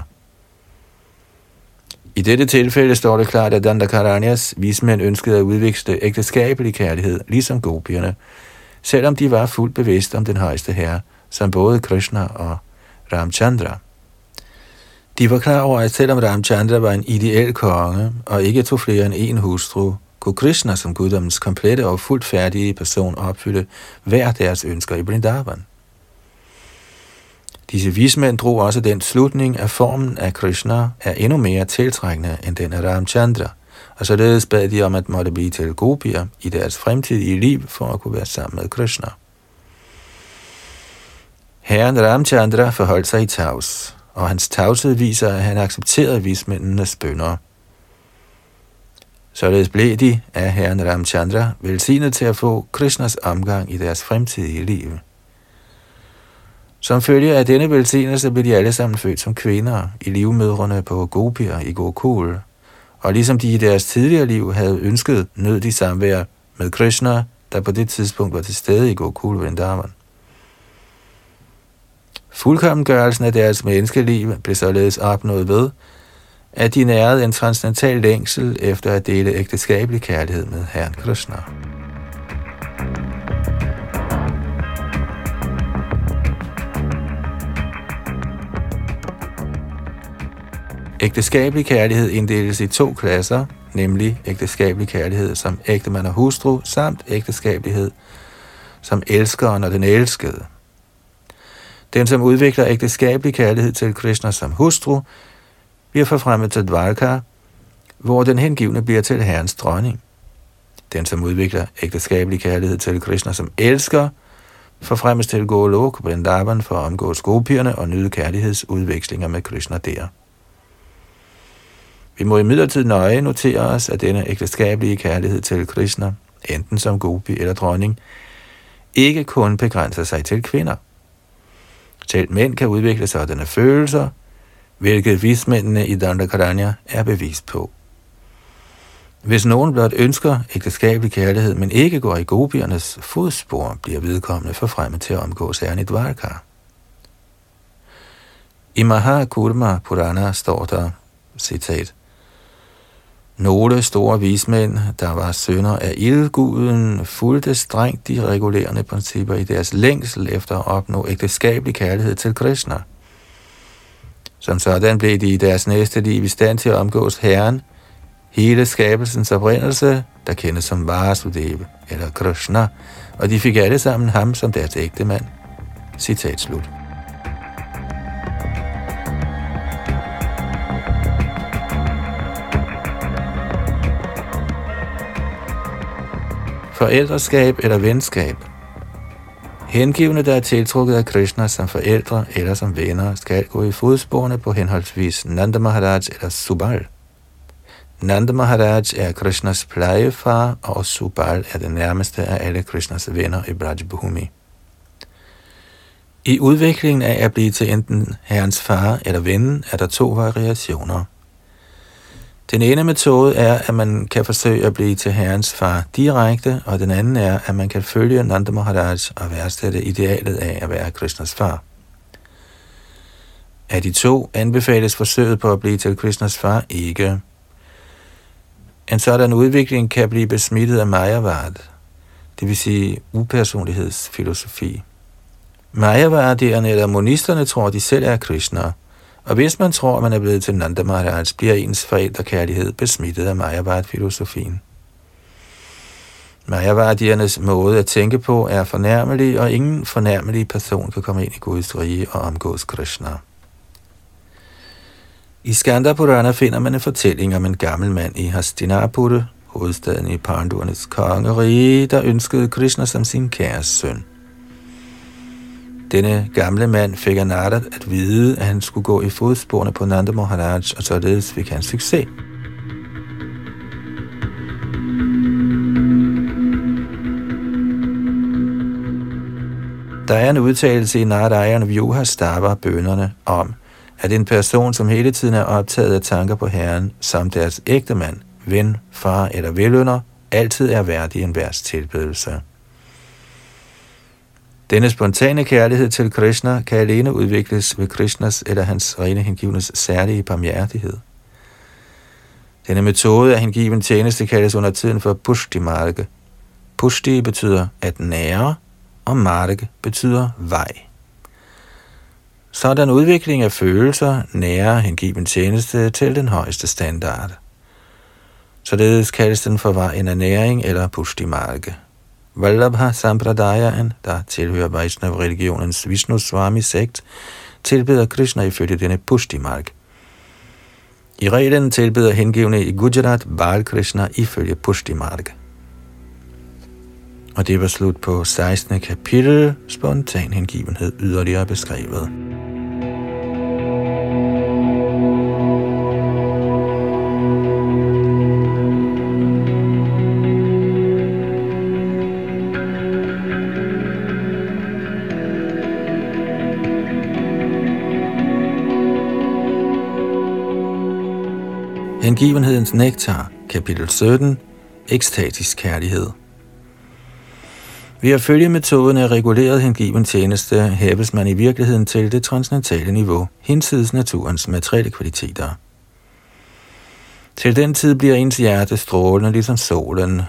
I dette tilfælde står det klart, at Dandakaranyas vismænd ønskede at udvikle ægteskabelig kærlighed, ligesom gopierne, selvom de var fuldt bevidst om den højeste herre, som både Krishna og Ramchandra. De var klar over, at selvom Ramchandra var en ideel konge og ikke tog flere end en hustru, kunne Krishna som guddommens komplette og fuldt færdige person opfylde hver deres ønsker i Vrindavan. Disse vismænd drog også den slutning, at formen af Krishna er endnu mere tiltrækkende end den af Ramchandra, og således bad de om at måtte blive til gopier i deres fremtidige liv for at kunne være sammen med Krishna. Herren Ramchandra forholdt sig i tavs, og hans tavshed viser, at han accepterede vismændenes bønder. Således blev de af herren Ramchandra velsignet til at få Krishnas omgang i deres fremtidige liv. Som følge af denne velsignelse blev de alle sammen født som kvinder i livmødrene på Gopir i Gokul. Og ligesom de i deres tidligere liv havde ønsket, nød de samvær med Krishna, der på det tidspunkt var til stede i Gokul Vrindavan. Fuldkommengørelsen af deres menneskeliv blev således opnået ved, at de nærede en transcendental længsel efter at dele ægteskabelig kærlighed med Herren Krishna. Ægteskabelig kærlighed inddeles i to klasser, nemlig ægteskabelig kærlighed som ægtemand og hustru, samt ægteskabelighed som elskeren og den elskede. Den, som udvikler ægteskabelig kærlighed til Krishna som hustru, bliver forfremmet til Dvarka, hvor den hengivne bliver til herrens dronning. Den, som udvikler ægteskabelig kærlighed til Krishna som elsker, forfremmes til Golok Vrindavan for at omgås skopierne og nyde kærlighedsudvekslinger med Krishna der. Vi må imidlertid nøje notere os, at denne ægteskabelige kærlighed til Krishna, enten som gopi eller dronning, ikke kun begrænser sig til kvinder. Selv mænd kan udvikle sådanne følelser, hvilket vismændene i Dandakaranya er bevis på. Hvis nogen blot ønsker ægteskabelig kærlighed, men ikke går i gopiernes fodspor, bliver vedkommende forfremmet til at omgås herren i Dvarka. I Mahakurma Purana står der, citat, nogle store vismænd, der var sønner af ildguden, fulgte strengt de regulerende principper i deres længsel efter at opnå ægteskabelig kærlighed til Krishna. Som sådan blev de i deres næste liv i stand til at omgås Herren, hele skabelsens oprindelse, der kendes som Vasudeva eller Krishna, og de fik alle sammen ham som deres ægte mand. Citat slut. Forældreskab eller venskab. Hengivne, der er tiltrukket af Krishna som forældre eller som venner, skal gå i fodsporene på henholdsvis Nanda Maharaj eller Subal. Nanda Maharaj er Krishnas plejefar, og Subal er den nærmeste af alle Krishnas venner i Brajbhumi. I udviklingen af at blive til enten herrens far eller ven, er der to variationer – den ene metode er, at man kan forsøge at blive til herrens far direkte, og den anden er, at man kan følge Nanda Maharaj og værdsætte idealet af at være Krishnas far. Af de to anbefales forsøget på at blive til Krishnas far ikke. En sådan udvikling kan blive besmittet af Majavad, det vil sige upersonlighedsfilosofi. Mayavardierne eller monisterne tror, de selv er Krishna – og hvis man tror, at man er blevet til Nanda Maharaj, bliver ens forældrekærlighed besmittet af Mayavad-filosofien. Mayavadiernes måde at tænke på er fornærmelig, og ingen fornærmelig person kan komme ind i Guds rige og omgås Krishna. I Skandapurana finder man en fortælling om en gammel mand i Hastinapura, hovedstaden i Pandurnes kongerige, der ønskede Krishna som sin kæres søn. Denne gamle mand fik af at vide, at han skulle gå i fodsporene på Nanda Maharaj, og således fik han succes. Der er en udtalelse i Naradayan Vyuha Stava bønderne om, at en person, som hele tiden er optaget af tanker på Herren, som deres ægtemand, ven, far eller velønder, altid er værdig en værs tilbedelse. Denne spontane kærlighed til Krishna kan alene udvikles ved Krishnas eller hans rene hengivnes særlige barmhjertighed. Denne metode af hengiven tjeneste kaldes under tiden for pushti marke. Pushti betyder at nære, og marke betyder vej. Sådan udvikling af følelser nærer hengiven tjeneste til den højeste standard. Således kaldes den for vejen af næring eller pushti marke. Vallabha Sampradayaen, der tilhører Vaishnav-religionens Vishnu Swami sekt, tilbeder Krishna ifølge denne Pushtimark. I reglen tilbeder hengivne i Gujarat Bal Krishna ifølge Pushtimark. Og det var slut på 16. kapitel, spontan hengivenhed yderligere beskrevet. Hengivenhedens nektar, kapitel 17, ekstatisk kærlighed. Ved at følge metoden af reguleret hengiven tjeneste, hæves man i virkeligheden til det transcendentale niveau, hinsides naturens materielle kvaliteter. Til den tid bliver ens hjerte strålende ligesom solen.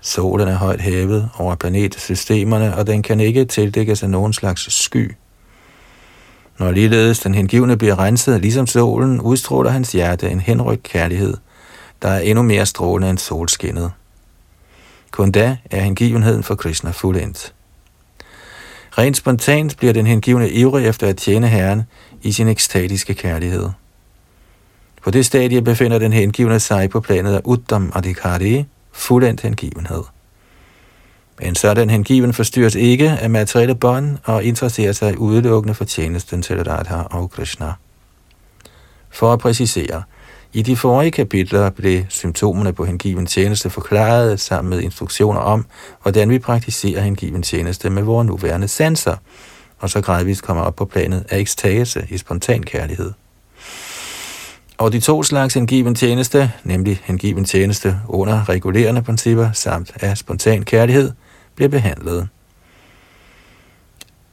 Solen er højt hævet over planetsystemerne, og den kan ikke tildækkes af nogen slags sky. Når ligeledes den hengivne bliver renset ligesom solen, udstråler hans hjerte en henrykt kærlighed, der er endnu mere strålende end solskinnet. Kun da er hengivenheden for Krishna fuldendt. Rent spontant bliver den hengivne ivrig efter at tjene Herren i sin ekstatiske kærlighed. På det stadie befinder den hengivne sig på planet af Uttam Adhikari, fuldendt hengivenhed. En sådan hengiven forstyrres ikke af materielle bånd og interesserer sig udelukkende for tjenesten til Radha og Krishna. For at præcisere, i de forrige kapitler blev symptomerne på hengiven tjeneste forklaret sammen med instruktioner om, hvordan vi praktiserer hengiven tjeneste med vores nuværende sanser, og så gradvist kommer op på planet af ekstase i spontan kærlighed. Og de to slags hengiven tjeneste, nemlig hengiven tjeneste under regulerende principper samt af spontan kærlighed – bliver behandlet.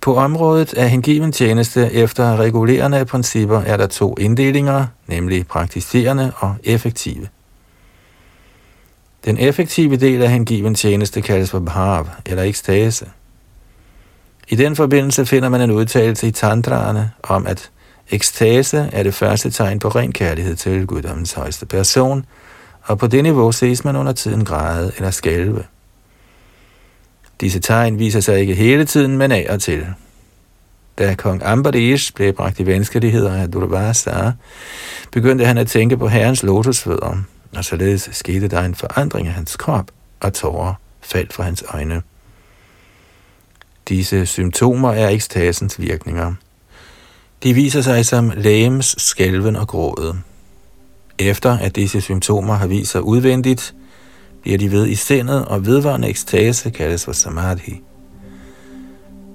På området af hengiven tjeneste efter regulerende principper er der to inddelinger, nemlig praktiserende og effektive. Den effektive del af hengiven tjeneste kaldes for bhav eller ekstase. I den forbindelse finder man en udtalelse i tantraerne om, at ekstase er det første tegn på ren kærlighed til guddommens højeste person, og på det niveau ses man under tiden græde eller skælve. Disse tegn viser sig ikke hele tiden, men af og til. Da kong Ambarish blev bragt i vanskeligheder af Durvasa, begyndte han at tænke på herrens lotusfødder, og således skete der en forandring af hans krop, og tårer faldt fra hans øjne. Disse symptomer er ekstasens virkninger. De viser sig som lægems skælven og grådet. Efter at disse symptomer har vist sig udvendigt, bliver de ved i sindet, og vedvarende ekstase kaldes for samadhi.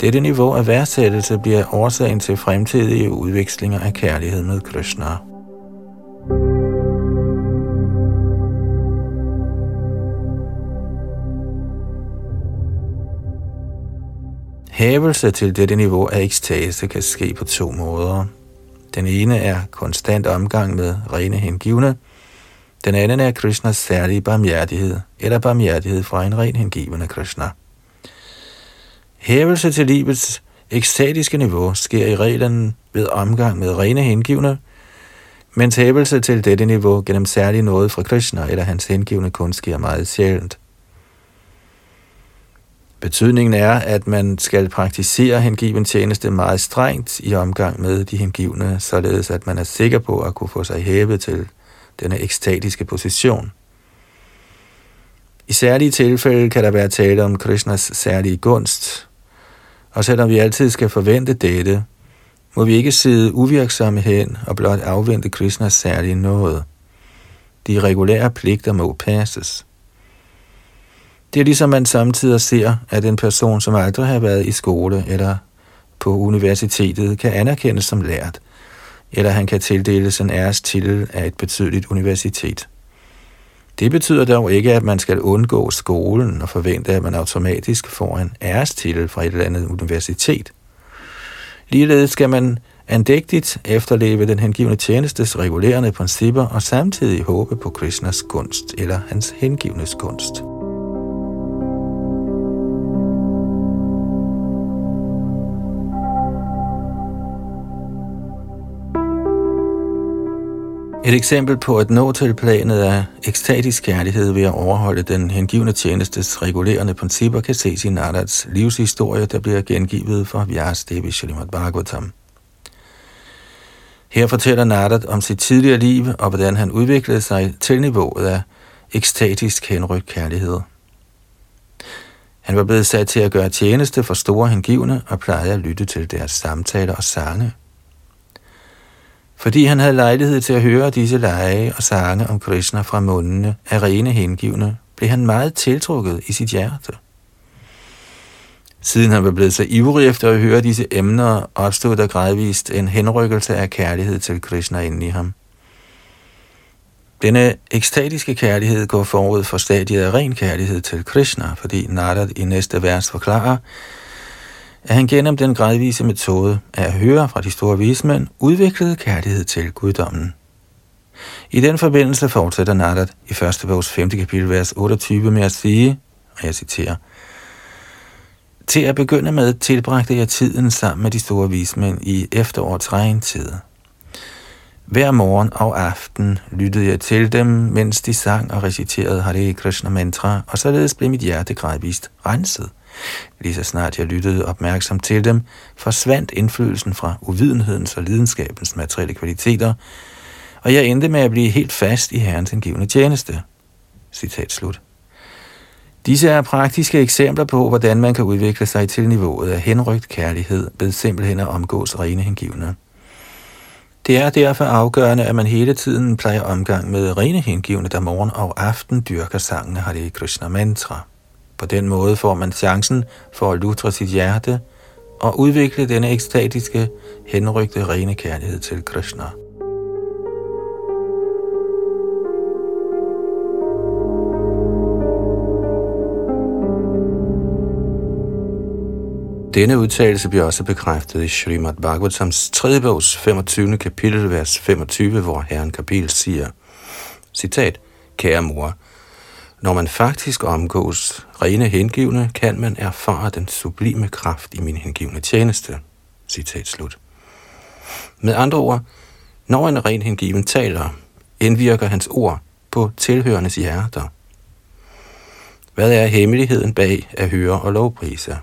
Dette niveau af værdsættelse bliver årsagen til fremtidige udvekslinger af kærlighed med Krishna. Hævelse til dette niveau af ekstase kan ske på to måder. Den ene er konstant omgang med rene hengivne, den anden er Krishnas særlige barmhjertighed, eller barmhjertighed fra en ren hengivende Krishna. Hævelse til livets ekstatiske niveau sker i reglen ved omgang med rene hengivne, mens hævelse til dette niveau gennem særlig noget fra Krishna eller hans hengivne kun sker meget sjældent. Betydningen er, at man skal praktisere hengiven tjeneste meget strengt i omgang med de hengivne, således at man er sikker på at kunne få sig hævet til denne ekstatiske position. I særlige tilfælde kan der være tale om Krishnas særlige gunst, og selvom vi altid skal forvente dette, må vi ikke sidde uvirksomme hen og blot afvente Krishnas særlige nåde. De regulære pligter må passes. Det er ligesom man samtidig ser, at en person, som aldrig har været i skole eller på universitetet, kan anerkendes som lært, eller han kan tildeles en ærestitel af et betydeligt universitet. Det betyder dog ikke, at man skal undgå skolen og forvente, at man automatisk får en ærestitel fra et eller andet universitet. Ligeledes skal man andægtigt efterleve den hengivne tjenestes regulerende principper og samtidig håbe på Krishnas kunst eller hans hengivnes kunst. Et eksempel på at nå til planet af ekstatisk kærlighed ved at overholde den hengivne tjenestes regulerende principper kan ses i Nadads livshistorie, der bliver gengivet for Vyas Devi Srimad Bhagavatam. Her fortæller Narad om sit tidligere liv og hvordan han udviklede sig til niveauet af ekstatisk henrygt kærlighed. Han var blevet sat til at gøre tjeneste for store hengivne og plejede at lytte til deres samtaler og sange. Fordi han havde lejlighed til at høre disse lege og sange om Krishna fra mundene af rene hengivne, blev han meget tiltrukket i sit hjerte. Siden han var blevet så ivrig efter at høre disse emner, opstod der gradvist en henrykkelse af kærlighed til Krishna inde i ham. Denne ekstatiske kærlighed går forud for stadiet af ren kærlighed til Krishna, fordi Narad i næste vers forklarer, at han gennem den gradvise metode af at høre fra de store vismænd udviklede kærlighed til guddommen. I den forbindelse fortsætter Narad i første bogs 5. kapitel, vers 28 med at sige, og jeg citerer, Til at begynde med tilbragte jeg tiden sammen med de store vismænd i efterårets regntid. Hver morgen og aften lyttede jeg til dem, mens de sang og reciterede Hare Krishna mantra, og således blev mit hjerte gradvist renset. Lige så snart jeg lyttede opmærksomt til dem, forsvandt indflydelsen fra uvidenhedens og lidenskabens materielle kvaliteter, og jeg endte med at blive helt fast i Herrens indgivende tjeneste. Citat slut. Disse er praktiske eksempler på, hvordan man kan udvikle sig til niveauet af henrygt kærlighed ved simpelthen at omgås rene hengivne. Det er derfor afgørende, at man hele tiden plejer omgang med rene hengivne, der morgen og aften dyrker sangen Hare Krishna mantra. På den måde får man chancen for at lutre sit hjerte og udvikle denne ekstatiske, henrygte rene kærlighed til Krishna. Denne udtalelse bliver også bekræftet i Srimad Bhagavatams 3. bogs 25. kapitel, vers 25, hvor Herren Kapil siger, citat, Kære mor, når man faktisk omgås rene hengivne, kan man erfare den sublime kraft i min hengivne tjeneste. Citat slut. Med andre ord, når en ren hengiven taler, indvirker hans ord på tilhørendes hjerter. Hvad er hemmeligheden bag at høre og lovprise?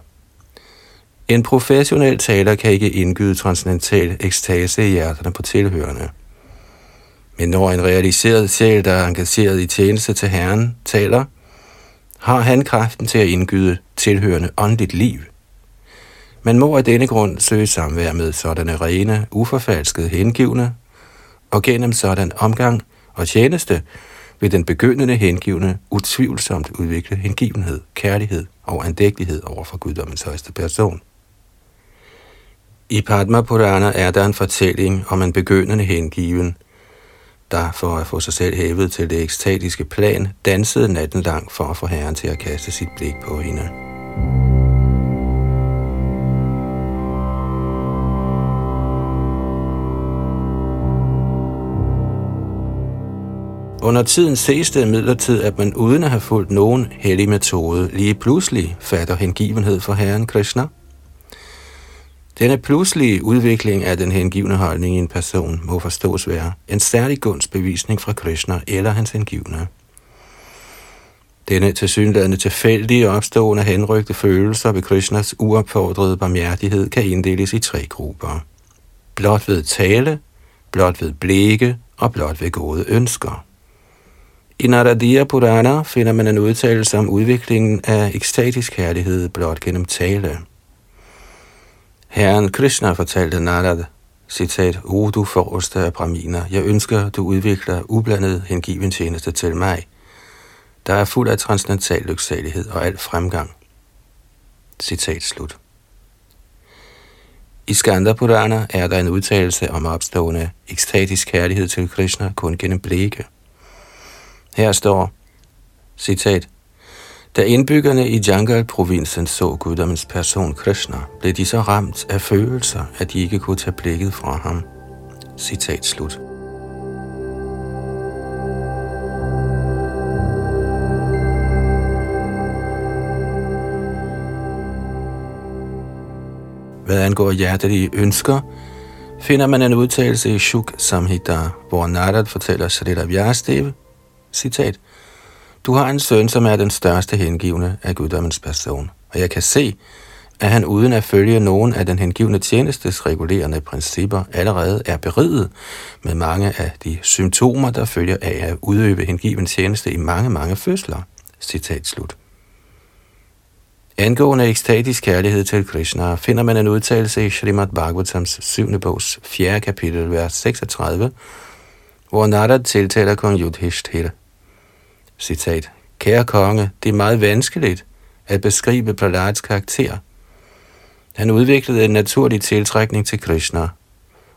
En professionel taler kan ikke indgyde transcendental ekstase i hjerterne på tilhørende. Men når en realiseret sjæl, der er engageret i tjeneste til Herren, taler, har han kraften til at indgyde tilhørende åndeligt liv. Man må af denne grund søge samvær med sådanne rene, uforfalskede hengivne, og gennem sådan omgang og tjeneste vil den begyndende hengivne utvivlsomt udvikle hengivenhed, kærlighed og andægtighed over for guddommens højeste person. I Padma Purana er der en fortælling om en begyndende hengiven, der for at få sig selv hævet til det ekstatiske plan, dansede natten lang for at få herren til at kaste sit blik på hende. Under tiden ses det imidlertid, at man uden at have fulgt nogen hellig metode, lige pludselig fatter hengivenhed for Herren Krishna – denne pludselige udvikling af den hengivne holdning i en person må forstås være en særlig gunstbevisning fra Krishna eller hans hengivne. Denne tilsyneladende tilfældige opstående henrygte følelser ved Krishnas uopfordrede barmhjertighed kan inddeles i tre grupper. Blot ved tale, blot ved blikke og blot ved gode ønsker. I Naradiya Purana finder man en udtalelse om udviklingen af ekstatisk kærlighed blot gennem tale – Herren Krishna fortalte Narad, citat, O du forreste af Brahminer, jeg ønsker, du udvikler ublandet hengiven tjeneste til mig, der er fuld af transcendental lyksalighed og al fremgang. Citat slut. I Skanda Purana er der en udtalelse om opstående ekstatisk kærlighed til Krishna kun gennem blikke. Her står, citat, da indbyggerne i Jangal-provinsen så guddommens person Krishna, blev de så ramt af følelser, at de ikke kunne tage blikket fra ham. Citat slut. Hvad angår hjertelige ønsker, finder man en udtalelse i Shuk Samhita, hvor Narad fortæller Shrita Vyastev, citat, du har en søn, som er den største hengivne af guddommens person, og jeg kan se, at han uden at følge nogen af den hengivne tjenestes regulerende principper allerede er beriget med mange af de symptomer, der følger af at udøve hengiven tjeneste i mange, mange fødsler. Citat slut. Angående ekstatisk kærlighed til Krishna finder man en udtalelse i Srimad Bhagavatams 7. bogs 4. kapitel, vers 36, hvor Narad tiltaler kong Yudhishthira. Citat. Kære konge, det er meget vanskeligt at beskrive Prahlads karakter. Han udviklede en naturlig tiltrækning til Krishna,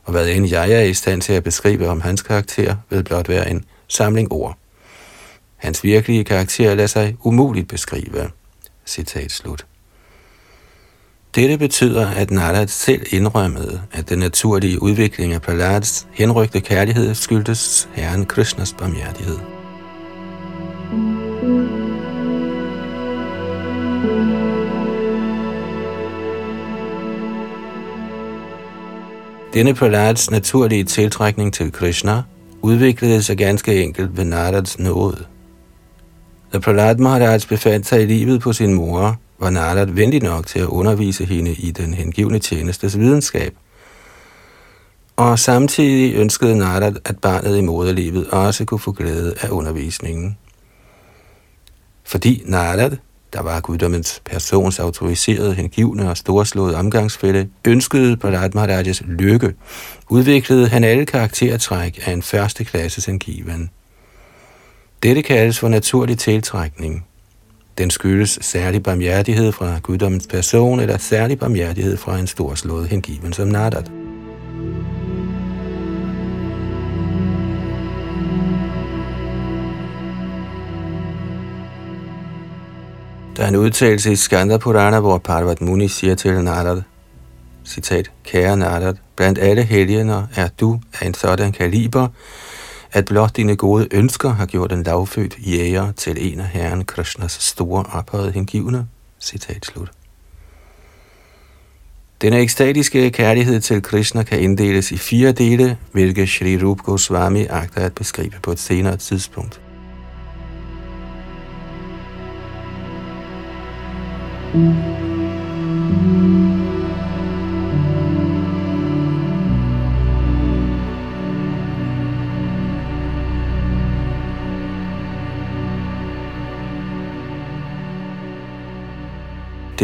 og hvad end jeg er i stand til at beskrive om hans karakter, vil blot være en samling ord. Hans virkelige karakter lader sig umuligt beskrive. Citat slut. Dette betyder, at Narad selv indrømmede, at den naturlige udvikling af Prahlads henrygte kærlighed skyldtes Herren Krishnas barmhjertighed. Denne Prahlads naturlige tiltrækning til Krishna udviklede sig ganske enkelt ved Narads nåde. Da Prahlad Maharaj befandt sig i livet på sin mor, var Narad venlig nok til at undervise hende i den hengivne tjenestes videnskab. Og samtidig ønskede Narad, at barnet i moderlivet også kunne få glæde af undervisningen. Fordi Narad, der var guddommens persons autoriserede, hengivne og storslåede omgangsfælde, ønskede Prahlad Maharajas lykke, udviklede han alle karaktertræk af en første klasses hengiven. Dette kaldes for naturlig tiltrækning. Den skyldes særlig barmhjertighed fra guddommens person, eller særlig barmhjertighed fra en storslået hengiven som Narad. Der er en udtalelse i Skanda Purana, hvor Parvat Muni siger til Narad, citat, Kære Narad, blandt alle helgener er du af en sådan kaliber, at blot dine gode ønsker har gjort en lavfødt jæger til en af herren Krishnas store ophøjet hengivne. Citat slut. Den ekstatiske kærlighed til Krishna kan inddeles i fire dele, hvilke Sri Rup Goswami agter at beskrive på et senere tidspunkt. Det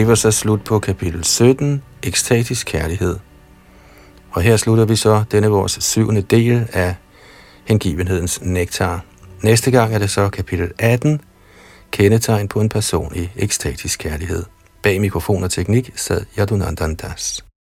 var så slut på kapitel 17, ekstatisk kærlighed. Og her slutter vi så denne vores syvende del af hengivenhedens nektar. Næste gang er det så kapitel 18, kendetegn på en person i ekstatisk kærlighed. Bag mikrofon og teknik sad Yadunandandas. Das.